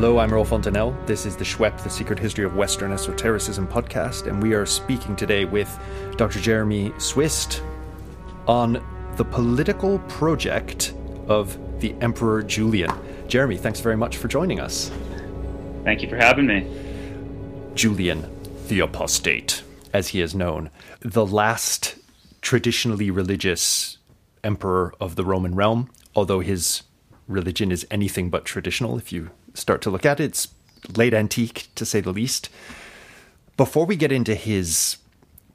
Hello, I'm Earl Fontenelle. This is the SHWEP, the Secret History of Western Esotericism podcast, and we are speaking today with Dr. Jeremy Swist on the political project of the Emperor Julian. Jeremy, thanks very much for joining us. Thank you for having me. Julian, the Apostate, as he is known, the last traditionally religious emperor of the Roman realm, although his religion is anything but traditional if you start to look at. It's late antique, to say the least. Before we get into his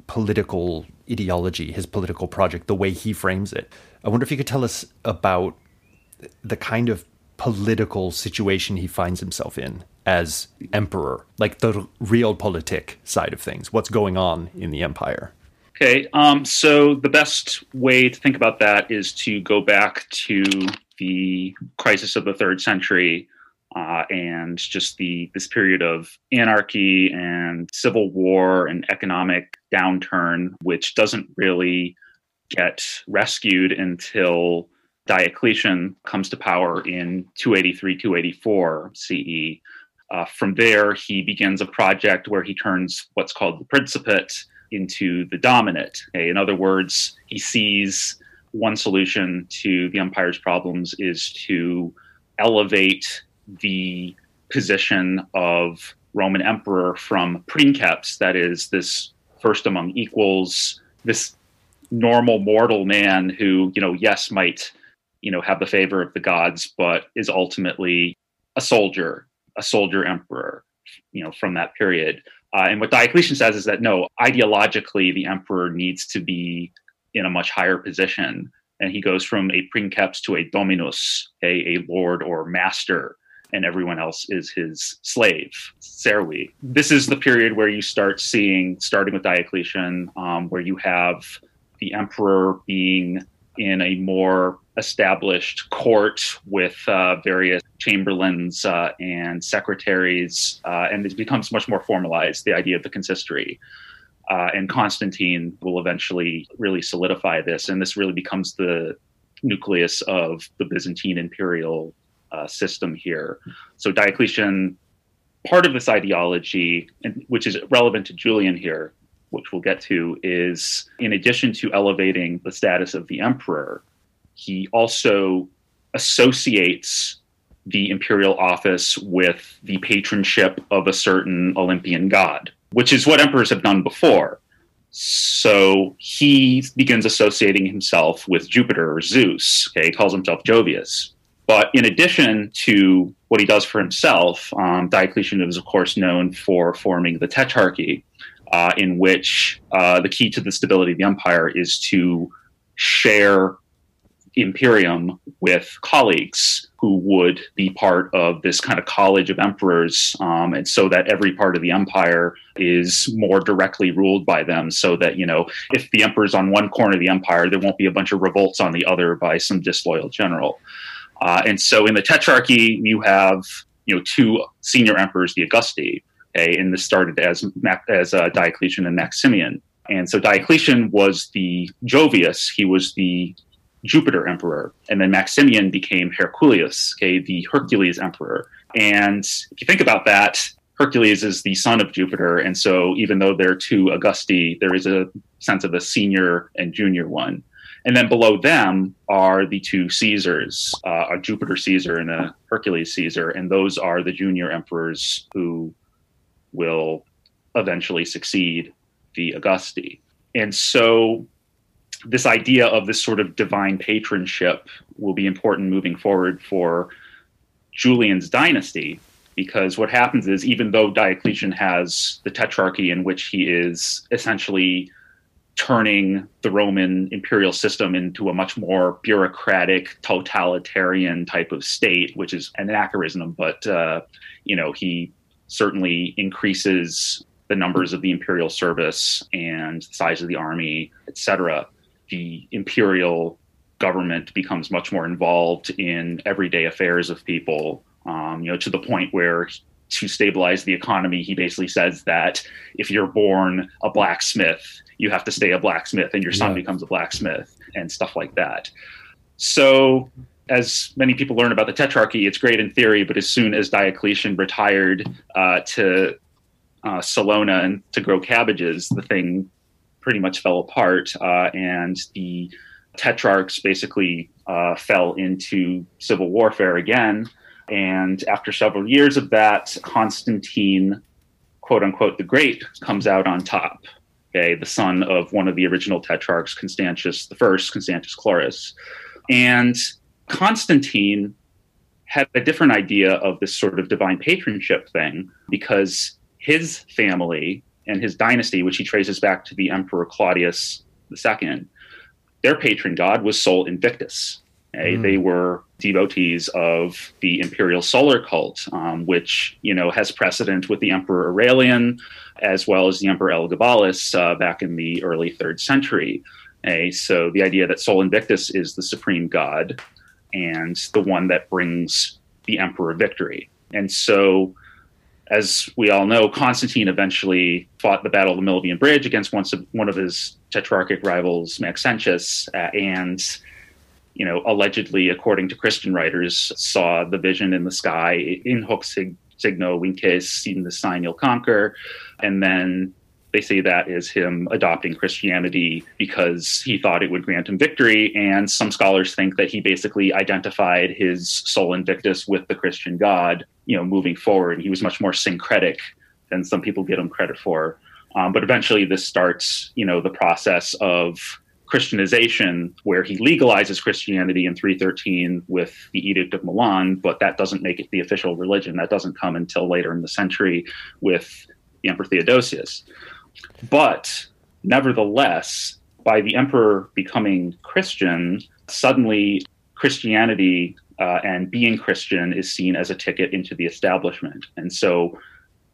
political ideology, his political project, the way he frames it, I wonder if you could tell us about the kind of political situation he finds himself in as emperor, like the realpolitik side of things. What's going on in the empire? Okay, um, so the best way to think about that is to go back to the crisis of the third century uh, and just the this period of anarchy and civil war and economic downturn, which doesn't really get rescued until Diocletian comes to power in 283 284 CE. Uh, from there, he begins a project where he turns what's called the Principate into the Dominate. Okay? In other words, he sees one solution to the empire's problems is to elevate the position of Roman emperor from princeps, that is, this first among equals, this normal mortal man who, you know, yes, might, you know, have the favor of the gods, but is ultimately a soldier, a soldier emperor, you know, from that period. Uh, and what Diocletian says is that no, ideologically, the emperor needs to be in a much higher position. And he goes from a princeps to a dominus, a, a lord or master, and everyone else is his slave, servi. This is the period where you start seeing, starting with Diocletian, um, where you have the emperor being in a more established court with uh, various chamberlains uh, and secretaries, uh, and it becomes much more formalized, the idea of the consistory. Uh, and Constantine will eventually really solidify this, and this really becomes the nucleus of the Byzantine imperial uh, system here. So Diocletian, part of this ideology, and, which is relevant to Julian here, which we'll get to, is in addition to elevating the status of the emperor, he also associates the imperial office with the patronship of a certain Olympian god which is what emperors have done before. So he begins associating himself with Jupiter or Zeus. Okay, he calls himself Jovius. But in addition to what he does for himself, um, Diocletian is, of course, known for forming the Tetrarchy, uh, in which uh, the key to the stability of the empire is to share imperium with colleagues who would be part of this kind of college of emperors, um, and so that every part of the empire is more directly ruled by them. So that you know, if the emperor's on one corner of the empire, there won't be a bunch of revolts on the other by some disloyal general. Uh, and so, in the Tetrarchy, you have you know two senior emperors, the Augusti, okay, and this started as as uh, Diocletian and Maximian. And so Diocletian was the Jovius. He was the Jupiter emperor, and then Maximian became Herculius, okay, the Hercules emperor. And if you think about that, Hercules is the son of Jupiter, and so even though there are two Augusti, there is a sense of a senior and junior one. And then below them are the two Caesars, uh, a Jupiter Caesar and a Hercules Caesar, and those are the junior emperors who will eventually succeed the Augusti. And so this idea of this sort of divine patronship will be important moving forward for Julian's dynasty because what happens is even though Diocletian has the tetrarchy in which he is essentially turning the Roman imperial system into a much more bureaucratic, totalitarian type of state, which is an anachronism, but uh, you know he certainly increases the numbers of the imperial service and the size of the army, etc the imperial government becomes much more involved in everyday affairs of people. Um, you know, to the point where to stabilize the economy, he basically says that if you're born a blacksmith, you have to stay a blacksmith, and your son yeah. becomes a blacksmith, and stuff like that. So as many people learn about the Tetrarchy, it's great in theory, but as soon as Diocletian retired uh, to uh, Salona and to grow cabbages, the thing pretty much fell apart, uh, and the tetrarchs basically uh, fell into civil warfare again. And after several years of that, Constantine, quote unquote, the Great, comes out on top. Okay, the son of one of the original tetrarchs, Constantius I, Constantius Chlorus. And Constantine had a different idea of this sort of divine patronship thing because his family and his dynasty, which he traces back to the Emperor Claudius II, their patron god was Sol Invictus. Mm. They were devotees of the imperial solar cult, um, which you know has precedent with the Emperor Aurelian, as well as the Emperor Elagabalus uh, back in the early third century. Okay? So the idea that Sol Invictus is the supreme god and the one that brings the emperor victory. And so as we all know, Constantine eventually fought the Battle of the Milvian Bridge against one of, one of his tetrarchic rivals, Maxentius, uh, and you know, allegedly, according to Christian writers, saw the vision in the sky in hoc signo vinces, in the sign you'll conquer, and then they say that is him adopting Christianity because he thought it would grant him victory. And some scholars think that he basically identified his Sol Invictus with the Christian God, you know, moving forward. He was much more syncretic than some people give him credit for. Um, but eventually, this starts, you know, the process of Christianization, where he legalizes Christianity in 313 with the Edict of Milan, but that doesn't make it the official religion. That doesn't come until later in the century with the Emperor Theodosius. But nevertheless, by the emperor becoming Christian, suddenly Christianity uh, and being Christian is seen as a ticket into the establishment. And so,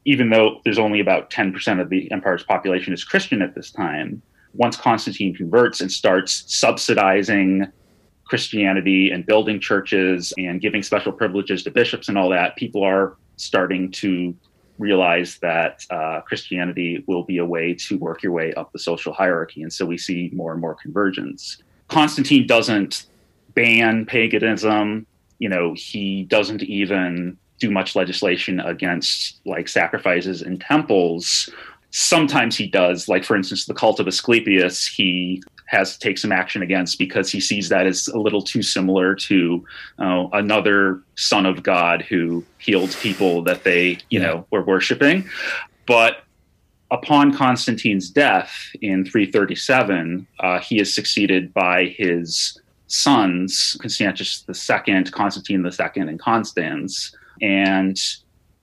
even though there's only about 10% of the empire's population is Christian at this time, once Constantine converts and starts subsidizing Christianity and building churches and giving special privileges to bishops and all that, people are starting to realize that uh, Christianity will be a way to work your way up the social hierarchy. And so we see more and more convergence. Constantine doesn't ban paganism. You know, he doesn't even do much legislation against like sacrifices in temples. Sometimes he does, like for instance, the cult of Asclepius. He has to take some action against because he sees that as a little too similar to uh, another son of God who healed people that they, you yeah. know, were worshiping. But upon Constantine's death in 337, uh, he is succeeded by his sons, Constantius II, Constantine II, and Constans, and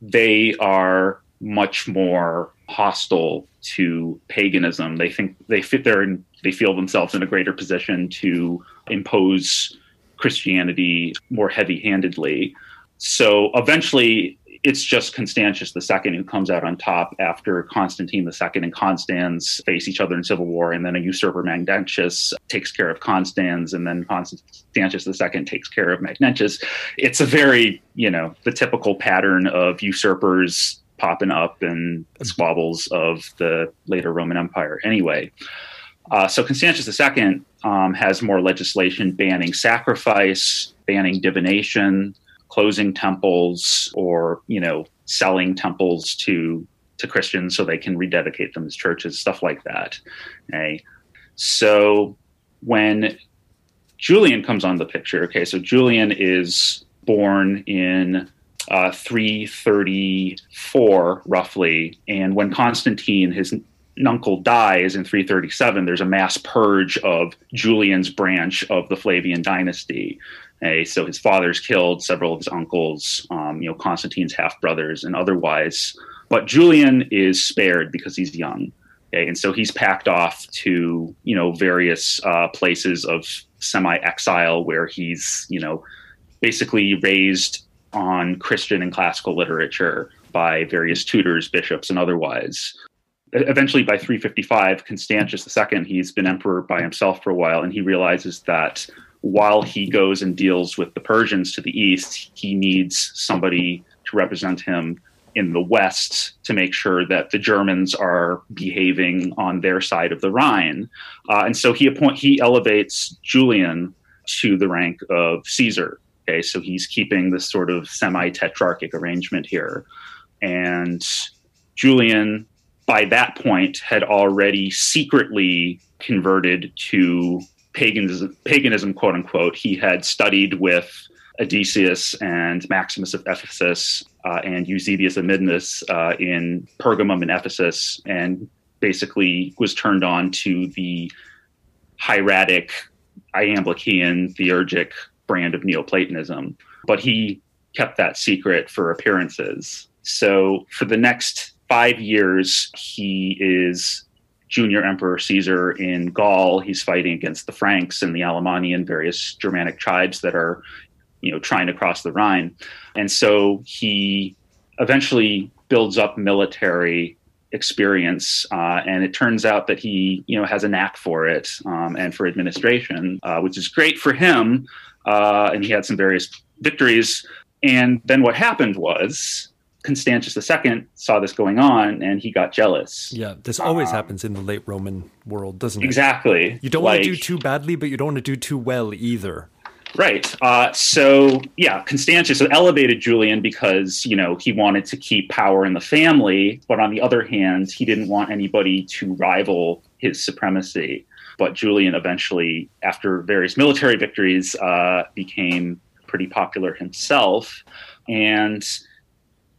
they are much more hostile to paganism. They think they fit there and they feel themselves in a greater position to impose Christianity more heavy handedly. So eventually, it's just Constantius II who comes out on top after Constantine II and Constans face each other in civil war, and then a usurper Magnentius takes care of Constans, and then Constantius II takes care of Magnentius. It's a very, you know, the typical pattern of usurpers popping up in squabbles of the later Roman Empire anyway. Uh, so Constantius II um, has more legislation banning sacrifice, banning divination, closing temples, or you know selling temples to to Christians so they can rededicate them as churches, stuff like that. Okay, so when Julian comes on the picture, okay, so Julian is born in uh, 334 roughly, and when Constantine, his uncle dies in 337, there's a mass purge of Julian's branch of the Flavian dynasty. So his father's killed, several of his uncles, um, you know, Constantine's half brothers, and otherwise. But Julian is spared because he's young. Okay, and so he's packed off to you know various uh, places of semi-exile where he's you know basically raised on Christian and classical literature by various tutors, bishops, and otherwise. Eventually by 355 constantius ii he's been emperor by himself for a while and he realizes that while he goes and deals with the persians to the east he needs somebody to represent him in the west to make sure that the germans are behaving on their side of the rhine. Uh, and so he appoint he elevates julian to the rank of caesar Okay, so he's keeping this sort of semi tetrarchic arrangement here. And Julian, by that point, had already secretly converted to paganism, paganism quote unquote. He had studied with Aedesius and Maximus of Ephesus uh, and Eusebius of Myndus uh, in Pergamum and Ephesus, and basically was turned on to the hieratic, iamblichean, theurgic brand of Neoplatonism. But he kept that secret for appearances. So for the next five years, he is junior emperor Caesar in Gaul. He's fighting against the Franks and the Alemanni and various Germanic tribes that are, you know, trying to cross the Rhine. And so he eventually builds up military experience, uh, and it turns out that he, you know, has a knack for it um, and for administration, uh, which is great for him. Uh, and he had some various victories. And then what happened was Constantius II saw this going on and he got jealous. Yeah, this always um, happens in the late Roman world, doesn't it? Exactly. You don't like, want to do too badly, but you don't want to do too well either. Right. Uh, so, yeah, Constantius elevated Julian because, you know, he wanted to keep power in the family. But on the other hand, he didn't want anybody to rival his supremacy. But Julian eventually, after various military victories, uh, became pretty popular himself. And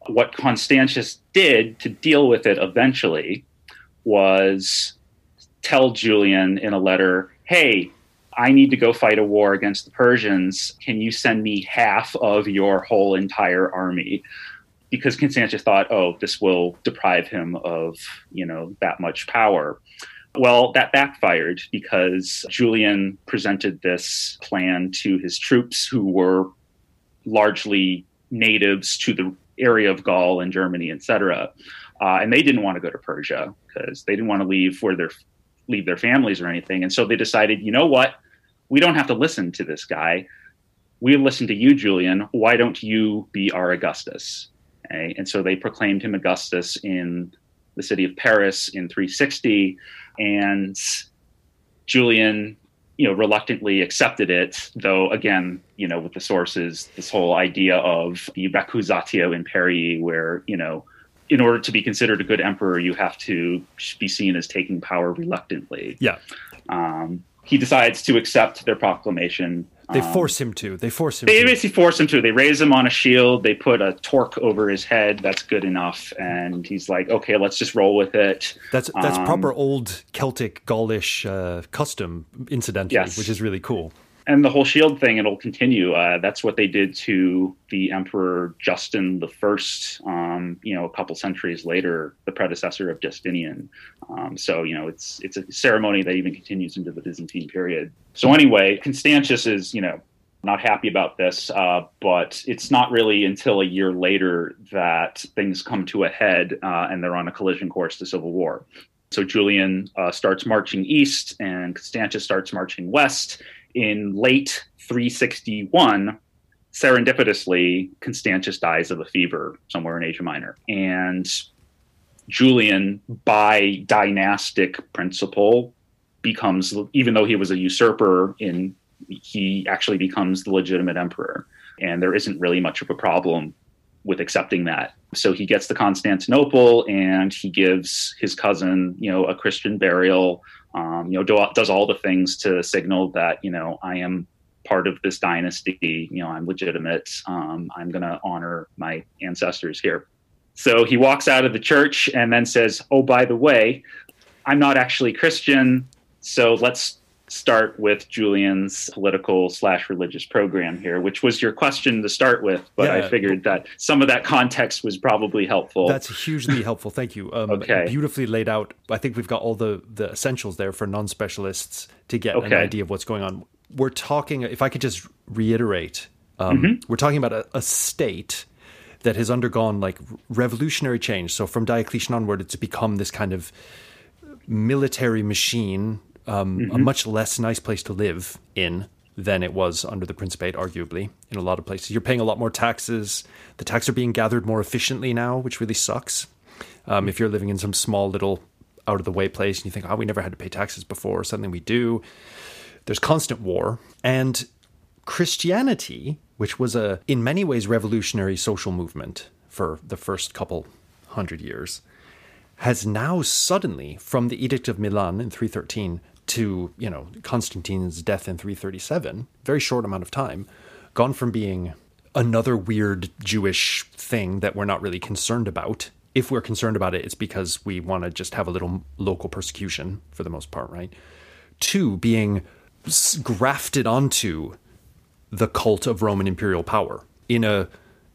what Constantius did to deal with it eventually was tell Julian in a letter, hey, I need to go fight a war against the Persians. Can you send me half of your whole entire army? Because Constantius thought, oh, this will deprive him of, you know, that much power. Well, that backfired because Julian presented this plan to his troops who were largely natives to the area of Gaul and Germany, etc. Uh, and they didn't want to go to Persia because they didn't want to leave where their leave their families or anything. And so they decided, you know what? We don't have to listen to this guy. We listen to you, Julian. Why don't you be our Augustus? Okay? And so they proclaimed him Augustus in the city of Paris in 360. And Julian you know reluctantly accepted it though again you know with the sources this whole idea of the recusatio imperii where you know in order to be considered a good emperor you have to be seen as taking power reluctantly. Yeah. Um, he decides to accept their proclamation they um, force him to. They force him. They to. basically force him to. They raise him on a shield. They put a torque over his head. That's good enough. And he's like, okay, let's just roll with it. That's that's um, proper old Celtic Gaulish uh, custom, incidentally, yes. which is really cool and the whole shield thing it'll continue. Uh, that's what they did to the emperor justin the first um, you know a couple centuries later the predecessor of justinian. Um, so you know it's it's a ceremony that even continues into the byzantine period. So anyway constantius is you know not happy about this uh, but it's not really until a year later that things come to a head uh, and they're on a collision course to civil war. So Julian uh, starts marching east, and Constantius starts marching west, in late 361, serendipitously, Constantius dies of a fever somewhere in Asia Minor. And Julian, by dynastic principle, becomes, even though he was a usurper, in he actually becomes the legitimate emperor. And there isn't really much of a problem with accepting that. So he gets to Constantinople and he gives his cousin, you know, a Christian burial um, you know, do, does all the things to signal that, you know, I am part of this dynasty, you know, I'm legitimate. Um, I'm going to honor my ancestors here. So he walks out of the church and then says, Oh, by the way, I'm not actually Christian. So let's start with Julian's political slash religious program here, which was your question to start with, but yeah. I figured that some of that context was probably helpful. That's hugely helpful. Thank you. Um, okay. Beautifully laid out. I think we've got all the, the essentials there for non specialists to get okay. an idea of what's going on. We're talking, if I could just reiterate, um, mm-hmm. we're talking about a, a state that has undergone like revolutionary change. So from Diocletian onward, it's become this kind of military machine um, mm-hmm. a much less nice place to live in than it was under the Principate, arguably, in a lot of places. You're paying a lot more taxes. The taxes are being gathered more efficiently now, which really sucks. Um, if you're living in some small little out of the way place and you think, oh, we never had to pay taxes before, suddenly we do. There's constant war. And Christianity which was a, in many ways, revolutionary social movement for the first couple hundred years, has now suddenly, from the Edict of Milan in 313 to, you know, Constantine's death in 337, very short amount of time, gone from being another weird Jewish thing that we're not really concerned about. If we're concerned about it, it's because we want to just have a little local persecution for the most part, right? To being grafted onto the cult of Roman imperial power in a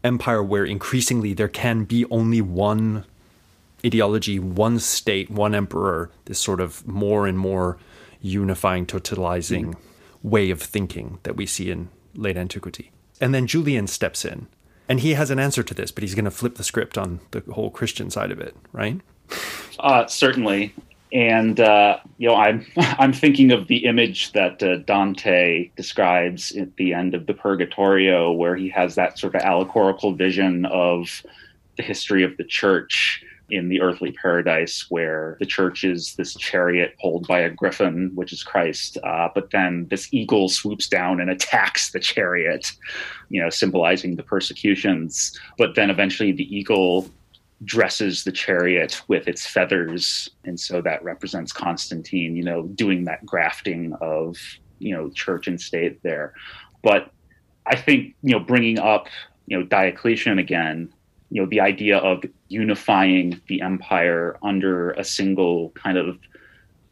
empire where increasingly there can be only one ideology, one state, one emperor, this sort of more and more unifying, totalizing mm. way of thinking that we see in late antiquity. And then Julian steps in, and he has an answer to this, but he's going to flip the script on the whole Christian side of it, right? Uh, certainly. And uh, you know, I'm I'm thinking of the image that uh, Dante describes at the end of the Purgatorio, where he has that sort of allegorical vision of the history of the church in the earthly paradise where the church is this chariot pulled by a griffin, which is Christ, uh, but then this eagle swoops down and attacks the chariot, you know, symbolizing the persecutions. But then eventually the eagle dresses the chariot with its feathers, and so that represents Constantine, you know, doing that grafting of you know church and state there. But I think you know bringing up you know Diocletian again you know the idea of unifying the empire under a single kind of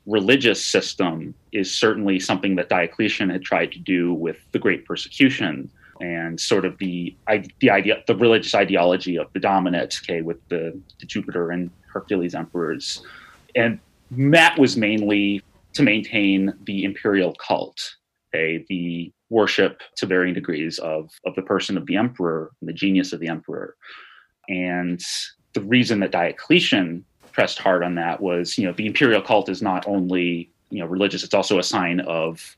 religious system is certainly something that Diocletian had tried to do with the Great Persecution and sort of the the idea the religious ideology of the dominate, okay, with the, the Jupiter and Hercules emperors, and that was mainly to maintain the imperial cult, okay, the worship to varying degrees of of the person of the emperor and the genius of the emperor. And the reason that Diocletian pressed hard on that was, you know, the imperial cult is not only, you know, religious, it's also a sign of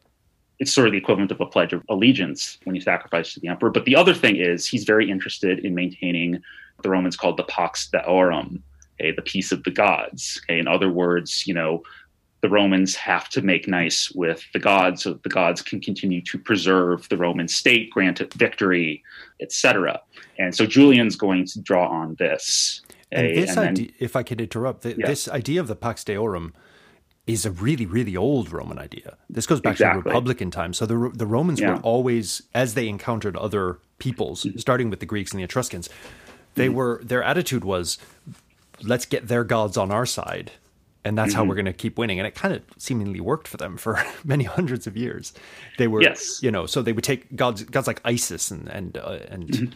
it's sort of the equivalent of a pledge of allegiance when you sacrifice to the emperor. But the other thing is he's very interested in maintaining the Romans called the Pax Deorum, okay, the peace of the gods. Okay, in other words, you know, the Romans have to make nice with the gods so that the gods can continue to preserve the Roman state, grant it victory, etc. And so Julian's going to draw on this. And a, this and idea, then, if I could interrupt, the, yeah. this idea of the Pax Deorum is a really, really old Roman idea. This goes back exactly. to Republican times. So the the Romans yeah. were always, as they encountered other peoples, mm-hmm. starting with the Greeks and the Etruscans, they mm-hmm. were their attitude was, let's get their gods on our side and that's mm-hmm. how we're going to keep winning. And it kind of seemingly worked for them for many hundreds of years. They were, yes. you know, so they would take gods, gods like Isis and and uh, and mm-hmm.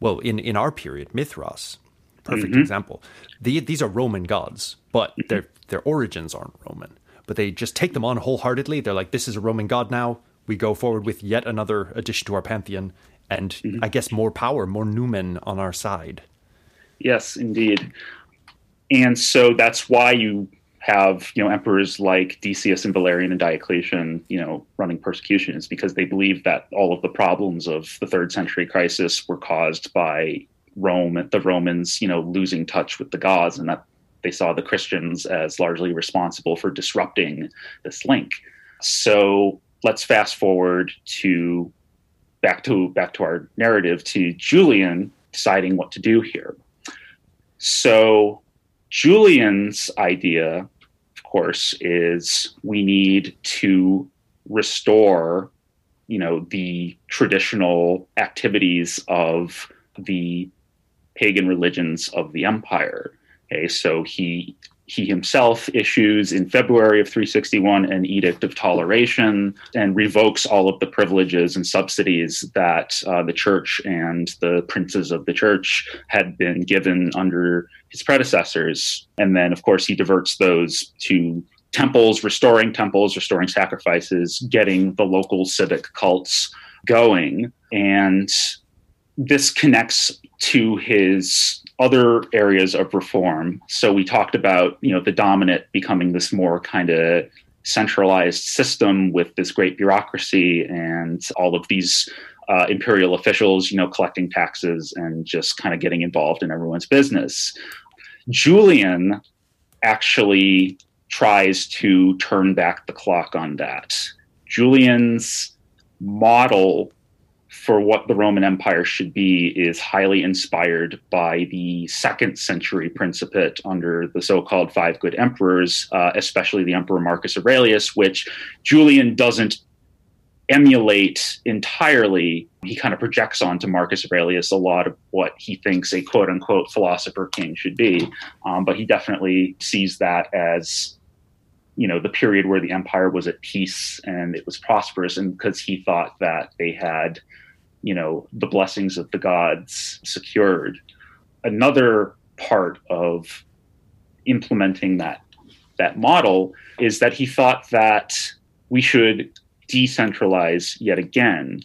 well, in in our period, Mithras, perfect mm-hmm. example. The, these are Roman gods, but mm-hmm. their their origins aren't Roman. But they just take them on wholeheartedly. They're like, this is a Roman god now. We go forward with yet another addition to our pantheon, and mm-hmm. I guess more power, more numen on our side. Yes, indeed and so that's why you have you know emperors like Decius and Valerian and Diocletian you know running persecutions because they believe that all of the problems of the third century crisis were caused by Rome the Romans you know losing touch with the gods and that they saw the Christians as largely responsible for disrupting this link. So let's fast forward to back to back to our narrative to Julian deciding what to do here. So Julian's idea, of course, is we need to restore, you know, the traditional activities of the pagan religions of the empire. Okay, so he he himself issues in February of 361 an edict of toleration and revokes all of the privileges and subsidies that uh, the church and the princes of the church had been given under his predecessors. And then, of course, he diverts those to temples, restoring temples, restoring sacrifices, getting the local civic cults going. And this connects to his other areas of reform. So we talked about, you know, the dominate becoming this more kind of centralized system with this great bureaucracy and all of these uh, imperial officials, you know, collecting taxes and just kind of getting involved in everyone's business. Julian actually tries to turn back the clock on that. Julian's model for what the Roman Empire should be is highly inspired by the second century Principate under the so called Five Good Emperors, uh, especially the Emperor Marcus Aurelius, which Julian doesn't emulate entirely. He kind of projects onto Marcus Aurelius a lot of what he thinks a quote unquote philosopher king should be. Um, but he definitely sees that as you know the period where the empire was at peace and it was prosperous and because he thought that they had you know the blessings of the gods secured another part of implementing that that model is that he thought that we should decentralize yet again.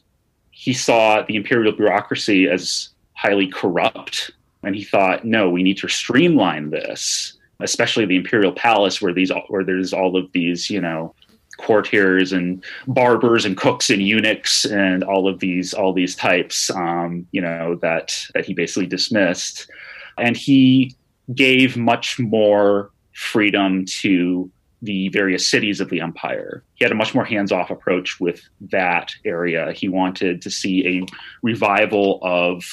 He saw the imperial bureaucracy as highly corrupt and he thought no we need to streamline this especially the imperial palace where these where there's all of these you know courtiers and barbers and cooks and eunuchs and all of these all these types um, you know that that he basically dismissed and he gave much more freedom to the various cities of the empire. He had a much more hands off approach with that area. He wanted to see a revival of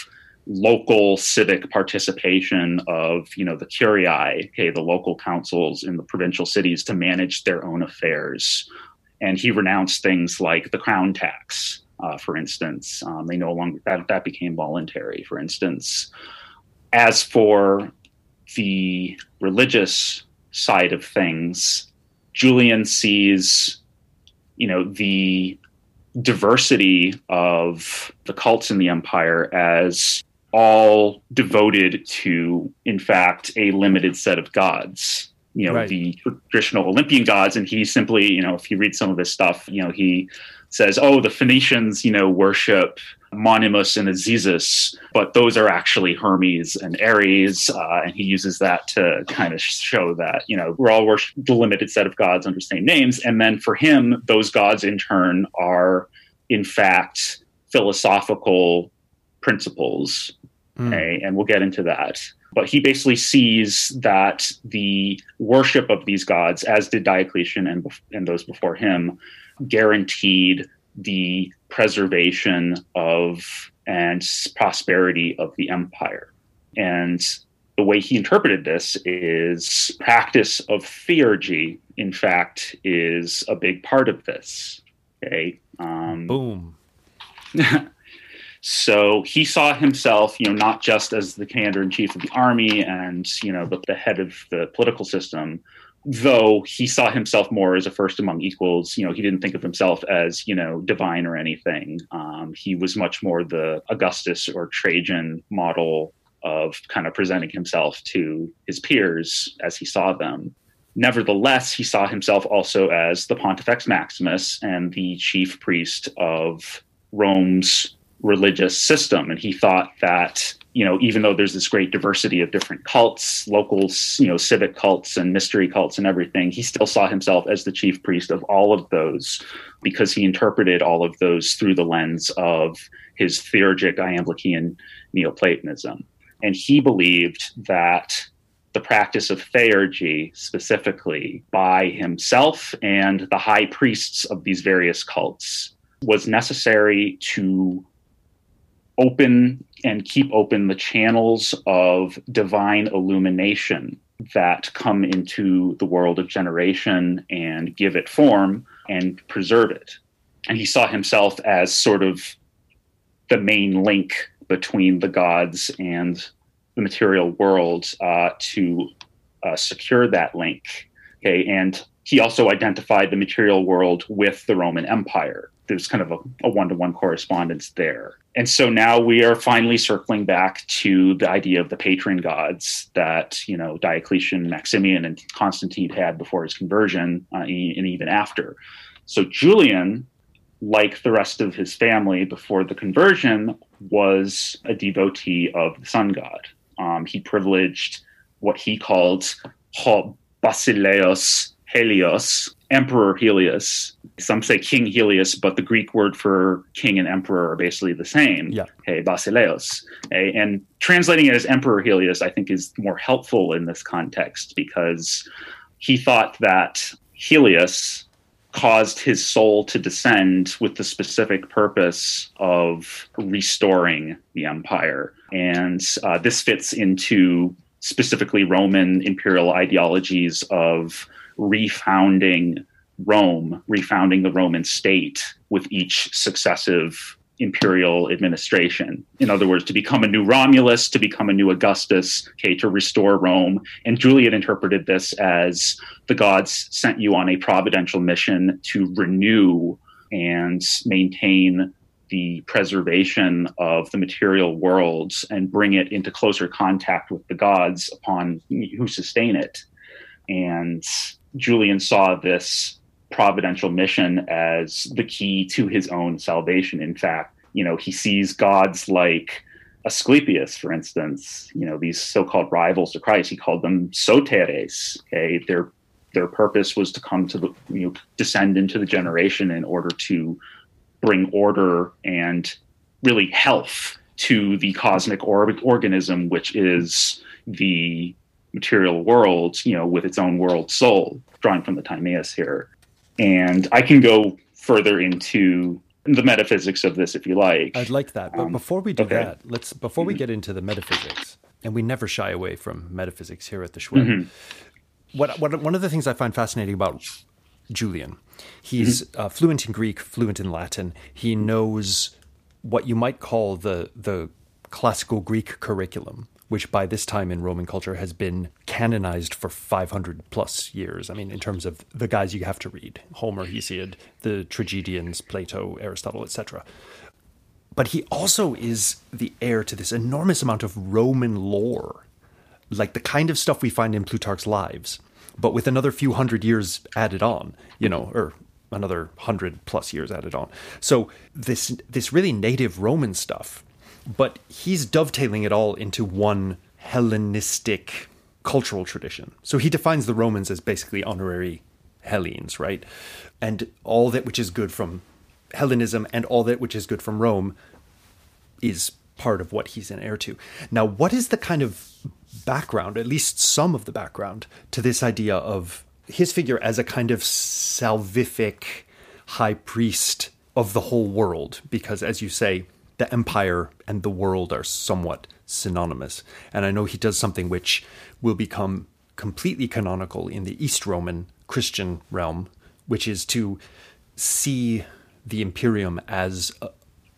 local civic participation of you know the curiae okay the local councils in the provincial cities to manage their own affairs. And he renounced things like the crown tax uh, for instance. Um, they no longer that, that became voluntary for instance. As for the religious side of things julian sees you know the diversity of the cults in the empire as all devoted to, in fact, a limited set of gods. You know, right. the traditional Olympian gods, and he simply, you know, if you read some of his stuff, you know, he says, "Oh, the Phoenicians, you know, worship Monimus and Azizus, but those are actually Hermes and Ares," uh, and he uses that to kind of show that you know we're all worship the limited set of gods under the same names, and then for him, those gods in turn are, in fact, philosophical principles. Mm. Okay, and we'll get into that. But he basically sees that the worship of these gods, as did Diocletian and, and those before him, guaranteed the preservation of and prosperity of the empire. And the way he interpreted this is practice of theurgy, in fact, is a big part of this. Okay. Um, Boom. So he saw himself, you know, not just as the commander in chief of the army and, you know, the, the head of the political system, though he saw himself more as a first among equals. You know, he didn't think of himself as, you know, divine or anything. Um, he was much more the Augustus or Trajan model of kind of presenting himself to his peers as he saw them. Nevertheless, he saw himself also as the Pontifex Maximus and the chief priest of Rome's religious system. And he thought that, you know, even though there's this great diversity of different cults, local, you know, civic cults and mystery cults and everything, he still saw himself as the chief priest of all of those because he interpreted all of those through the lens of his theurgic iamblichean Neoplatonism. And he believed that the practice of theurgy specifically by himself and the high priests of these various cults was necessary to open and keep open the channels of divine illumination that come into the world of generation and give it form and preserve it. And he saw himself as sort of the main link between the gods and the material world uh, to uh, secure that link. Okay, and he also identified the material world with the Roman Empire. There's kind of a one to one correspondence there and so now we are finally circling back to the idea of the patron gods that you know Diocletian, Maximian, and Constantine had before his conversion, uh, and even after. So Julian, like the rest of his family before the conversion, was a devotee of the sun god. Um, he privileged what he called Basileos Helios, Emperor Helios. Some say King Helios, but the Greek word for king and emperor are basically the same. Yeah. Hey, Basileos. Hey, and translating it as Emperor Helios, I think, is more helpful in this context because he thought that Helios caused his soul to descend with the specific purpose of restoring the empire. And uh, this fits into specifically Roman imperial ideologies of refounding Rome, refounding the Roman state with each successive imperial administration. In other words, to become a new Romulus, to become a new Augustus, okay, to restore Rome. And Julian interpreted this as the gods sent you on a providential mission to renew and maintain the preservation of the material worlds and bring it into closer contact with the gods upon who sustain it. And Julian saw this providential mission as the key to his own salvation. In fact, you know, he sees gods like Asclepius, for instance, you know, these so-called rivals to Christ, he called them soteres. Okay, their their purpose was to come to the you know descend into the generation in order to bring order and really health to the cosmic or- organism, which is the material world, you know, with its own world soul, drawing from the Timaeus here. And I can go further into the metaphysics of this if you like. I'd like that. But um, before we do okay. that, let's before we mm-hmm. get into the metaphysics, and we never shy away from metaphysics here at the SHWEP. Mm-hmm. What, what one of the things I find fascinating about Julian, he's mm-hmm. uh, fluent in Greek, fluent in Latin. He knows what you might call the the classical Greek curriculum which by this time in Roman culture has been canonized for 500 plus years. I mean, in terms of the guys you have to read Homer, Hesiod, the tragedians, Plato, Aristotle, etc. But he also is the heir to this enormous amount of Roman lore, like the kind of stuff we find in Plutarch's Lives, but with another few hundred years added on, you know, or another hundred plus years added on. So this this really native Roman stuff but he's dovetailing it all into one Hellenistic cultural tradition. So he defines the Romans as basically honorary Hellenes, right? And all that which is good from Hellenism and all that which is good from Rome is part of what he's an heir to. Now, what is the kind of background, at least some of the background, to this idea of his figure as a kind of salvific high priest of the whole world? Because, as you say, the empire and the world are somewhat synonymous. And I know he does something which will become completely canonical in the East Roman Christian realm, which is to see the imperium as a,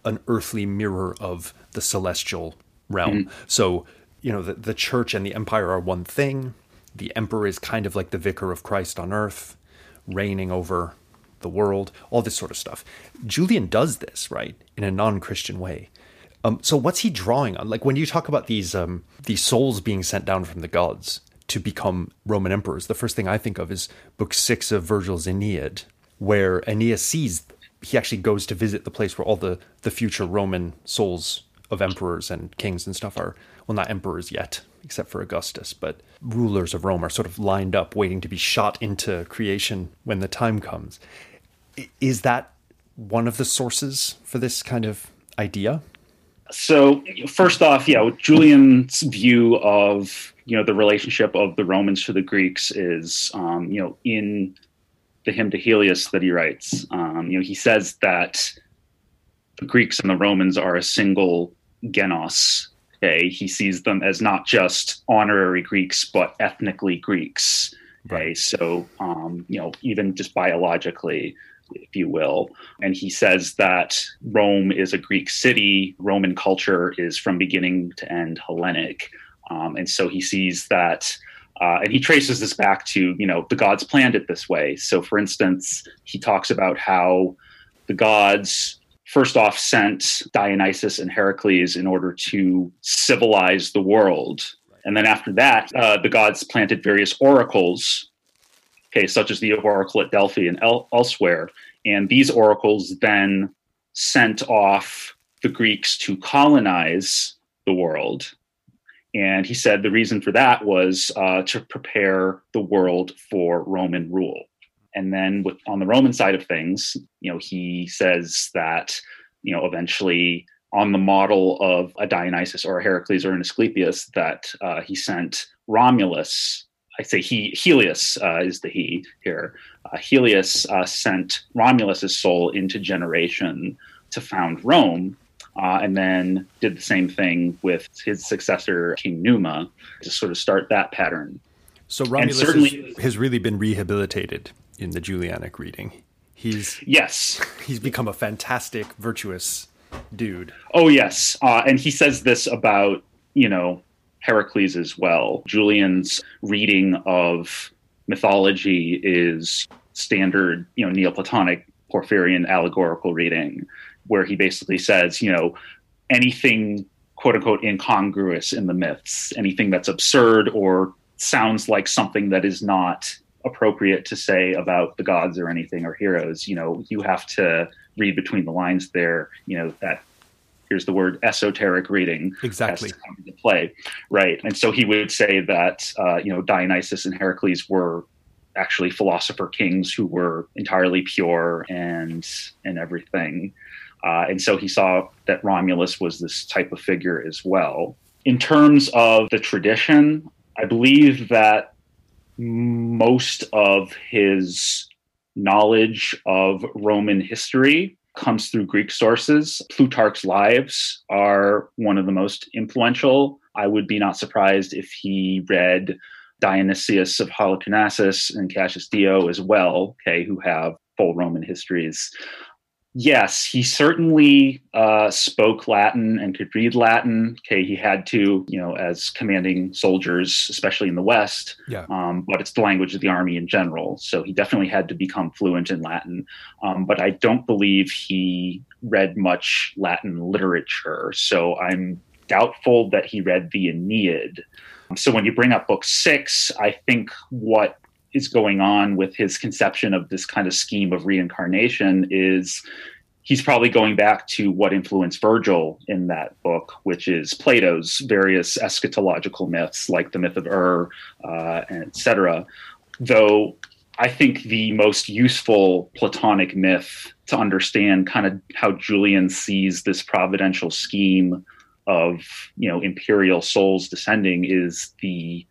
an earthly mirror of the celestial realm. Mm-hmm. So, you know, the, the church and the empire are one thing. The emperor is kind of like the vicar of Christ on earth, reigning over the world, all this sort of stuff. Julian does this, right, in a non Christian way. Um, so what's he drawing on? Like when you talk about these um, these souls being sent down from the gods to become Roman emperors, the first thing I think of is Book Six of Virgil's Aeneid, where Aeneas sees he actually goes to visit the place where all the the future Roman souls of emperors and kings and stuff are well not emperors yet except for Augustus but rulers of Rome are sort of lined up waiting to be shot into creation when the time comes is that one of the sources for this kind of idea? So, first off, yeah, Julian's view of you know the relationship of the Romans to the Greeks is um, you know in the hymn to Helios that he writes. Um, you know, he says that the Greeks and the Romans are a single genos. Okay, he sees them as not just honorary Greeks but ethnically Greeks. Okay, right. so um, you know even just biologically, if you will. And he says that Rome is a Greek city, Roman culture is from beginning to end Hellenic. Um, and so he sees that. Uh, and he traces this back to, you know, the gods planned it this way. So, for instance, he talks about how the gods first off sent Dionysus and Heracles in order to civilize the world. And then after that, uh, the gods planted various oracles okay, such as the oracle at Delphi and el- elsewhere. And these oracles then sent off the Greeks to colonize the world. And he said the reason for that was uh, to prepare the world for Roman rule. And then with, on the Roman side of things, you know, he says that, you know, eventually on the model of a Dionysus or a Heracles or an Asclepius, that uh, he sent Romulus I say he Helios uh, is the he here, uh, Helios uh, sent Romulus's soul into generation to found Rome, uh, and then did the same thing with his successor, King Numa, to sort of start that pattern. So Romulus has, has really been rehabilitated in the Julianic reading. He's yes, he's become a fantastic, virtuous dude. Oh yes, uh, and he says this about you know Heracles as well. Julian's reading of mythology is standard, you know, Neoplatonic Porphyrian allegorical reading, where he basically says, you know, anything quote unquote incongruous in the myths, anything that's absurd or sounds like something that is not appropriate to say about the gods or anything or heroes, you know, you have to read between the lines there, you know, that here's the word esoteric reading exactly. into play right? And so he would say that uh, you know dionysus and heracles were actually philosopher kings who were entirely pure and and everything. Uh, and so he saw that romulus was this type of figure as well. In terms of the tradition i believe that most of his knowledge of roman history comes through Greek sources. Plutarch's lives are one of the most influential. I would be not surprised if he read Dionysius of Halicarnassus and Cassius Dio as well, okay, who have full Roman histories yes, he certainly uh, spoke Latin and could read Latin. Okay, he had to, you know, as commanding soldiers, especially in the West. Yeah. Um, but it's the language of the army in general, so he definitely had to become fluent in Latin. Um, but I don't believe he read much Latin literature, so I'm doubtful that he read the Aeneid. So when you bring up book six, I think what is going on with his conception of this kind of scheme of reincarnation is he's probably going back to what influenced Virgil in that book, which is Plato's various eschatological myths, like the myth of Ur, uh, etc. Though I think the most useful Platonic myth to understand kind of how Julian sees this providential scheme of you know imperial souls descending is the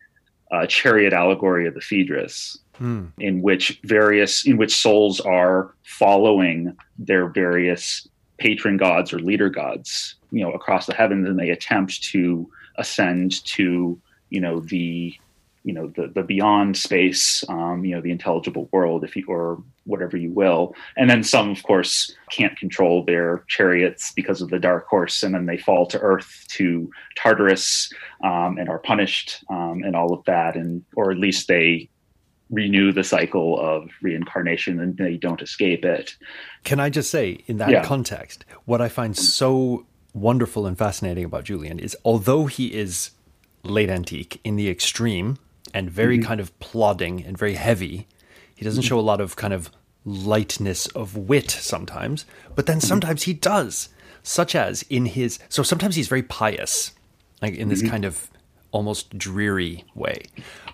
uh, chariot allegory of the Phaedrus, hmm. in which various in which souls are following their various patron gods or leader gods, you know, across the heavens, and they attempt to ascend to you know the you know the the beyond space um, you know the intelligible world if you or whatever you will. And then some of course can't control their chariots because of the dark horse and then they fall to earth to tartarus um, and are punished um, and all of that. And or at least they renew the cycle of reincarnation and they don't escape it. Can i just say in that yeah. context what i find so wonderful and fascinating about julian is although he is late antique in the extreme and very mm-hmm. kind of plodding and very heavy. He doesn't mm-hmm. show a lot of kind of lightness of wit sometimes, but then mm-hmm. sometimes he does, such as in his. So sometimes he's very pious, like in this mm-hmm. kind of almost dreary way.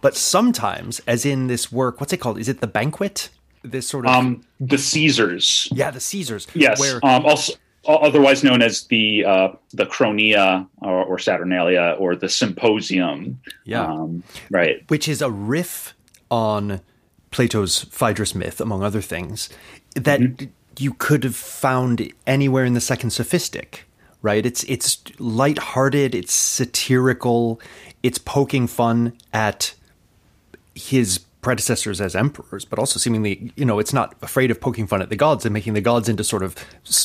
But sometimes, as in this work, what's it called? Is it the banquet? This sort of um, the Caesars. Yeah, the Caesars. Yes. Where, um, also, otherwise known as the uh, the Chronia or, or, Saturnalia or the Symposium. Yeah, um, right. Which is a riff on Plato's Phaedrus myth, among other things, that mm-hmm. you could have found anywhere in the Second Sophistic. Right? It's it's lighthearted. It's satirical. It's poking fun at his predecessors as emperors, but also seemingly, you know, it's not afraid of poking fun at the gods and making the gods into sort of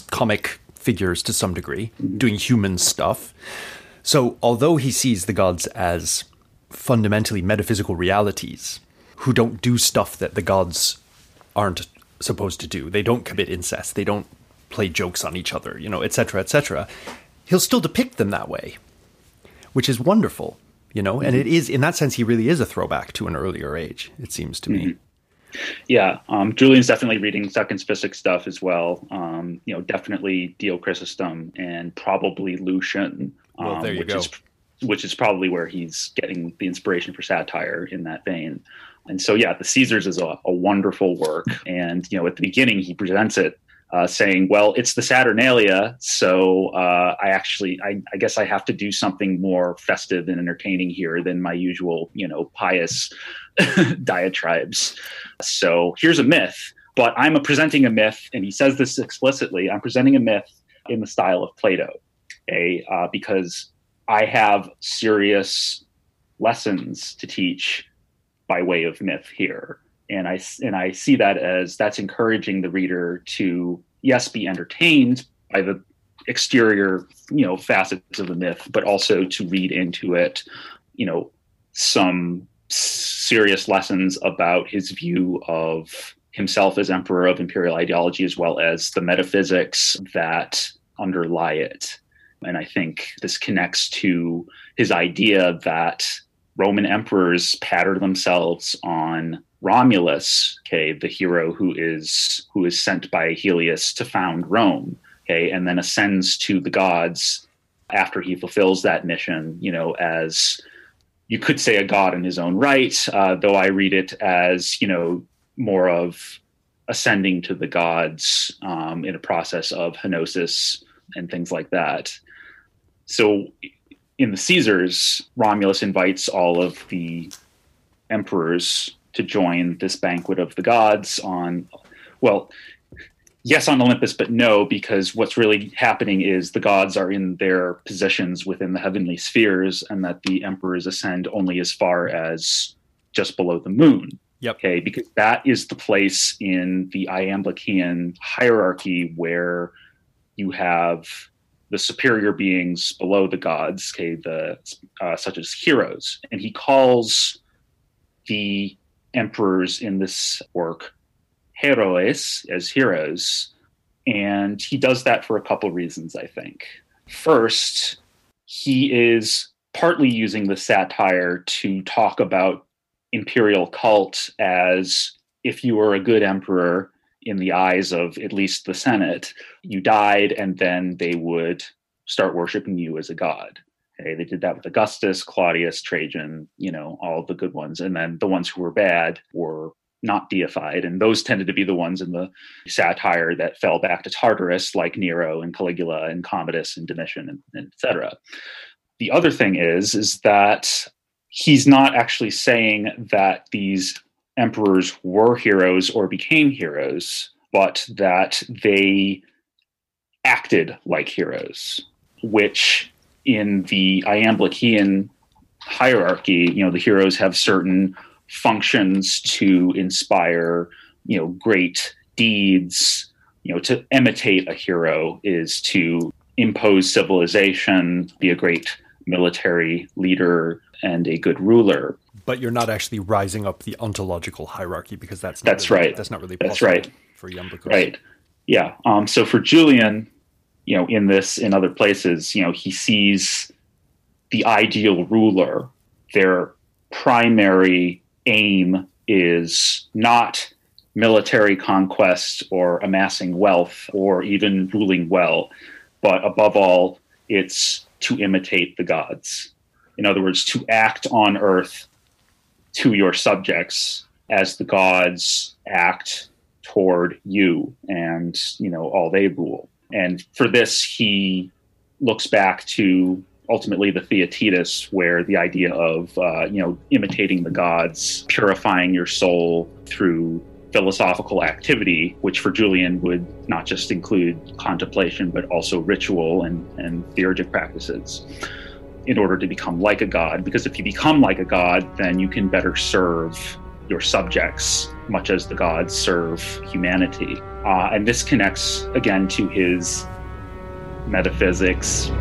comic figures to some degree, doing human stuff. So, although he sees the gods as fundamentally metaphysical realities who don't do stuff that the gods aren't supposed to do, they don't commit incest, they don't play jokes on each other, you know, etc., etc., he'll still depict them that way, which is wonderful, you know, and mm-hmm. it is, in that sense, he really is a throwback to an earlier age, it seems to me. Mm-hmm. Yeah, um, Julian's definitely reading second sophistic stuff as well. Um, you know, definitely Dio Chrysostom and probably Lucian, um, well, there you which go. is which is probably where he's getting the inspiration for satire in that vein. And so, yeah, the Caesars is a, a wonderful work, and you know, at the beginning he presents it uh, saying, "Well, it's the Saturnalia, so uh, I actually, I, I, guess, I have to do something more festive and entertaining here than my usual, you know, pious diatribes." So here's a myth, but I'm presenting a myth, and he says this explicitly. I'm presenting a myth in the style of Plato, okay? Uh, because I have serious lessons to teach by way of myth here and I and I see that as that's encouraging the reader to yes be entertained by the exterior you know facets of the myth, but also to read into it you know some serious lessons about his view of himself as emperor of imperial ideology as well as the metaphysics that underlie it. And I think this connects to his idea that Roman emperors pattern themselves on Romulus, okay, the hero who is who is sent by Helios to found Rome, okay, and then ascends to the gods after he fulfills that mission, you know, as you could say a god in his own right, uh, though I read it as, you know, more of ascending to the gods um, in a process of henosis and things like that. So in the Caesars, Romulus invites all of the emperors to join this banquet of the gods on, well, yes, on Olympus, but no, because what's really happening is the gods are in their positions within the heavenly spheres, and that the emperors ascend only as far as just below the moon. Yep. Okay, because that is the place in the Iamblichian hierarchy where you have the superior beings below the gods, okay, the uh, such as heroes, and he calls the emperors in this work heroes as heroes. And he does that for a couple reasons, I think. First, he is partly using the satire to talk about imperial cult as if you were a good emperor in the eyes of at least the Senate, you died and then they would start worshiping you as a god. Okay, they did that with Augustus, Claudius, Trajan, you know, all the good ones. And then the ones who were bad were not deified. And those tended to be the ones in the satire that fell back to Tartarus, like Nero and Caligula and Commodus and Domitian and, and etc. The other thing is, is that he's not actually saying that these emperors were heroes or became heroes, but that they acted like heroes, which in the Iamblichian hierarchy, you know, the heroes have certain functions to inspire, you know, great deeds. You know, to imitate a hero is to impose civilization, be a great military leader, and a good ruler. But you're not actually rising up the ontological hierarchy because that's that's really, right. That's not really that's right for Iamblichus. Right. Yeah. Um, so for Julian, you know, in this, in other places, you know, he sees the ideal ruler. Their primary aim is not military conquest or amassing wealth or even ruling well, but above all, it's to imitate the gods. In other words, to act on earth to your subjects as the gods act toward you and you know all they rule. And for this, he looks back to ultimately the Theaetetus, where the idea of uh, you know imitating the gods, purifying your soul through philosophical activity, which for Julian would not just include contemplation but also ritual and, and theurgic practices in order to become like a god. Because if you become like a god, then you can better serve your subjects, much as the gods serve humanity. Uh, and this connects again to his metaphysics,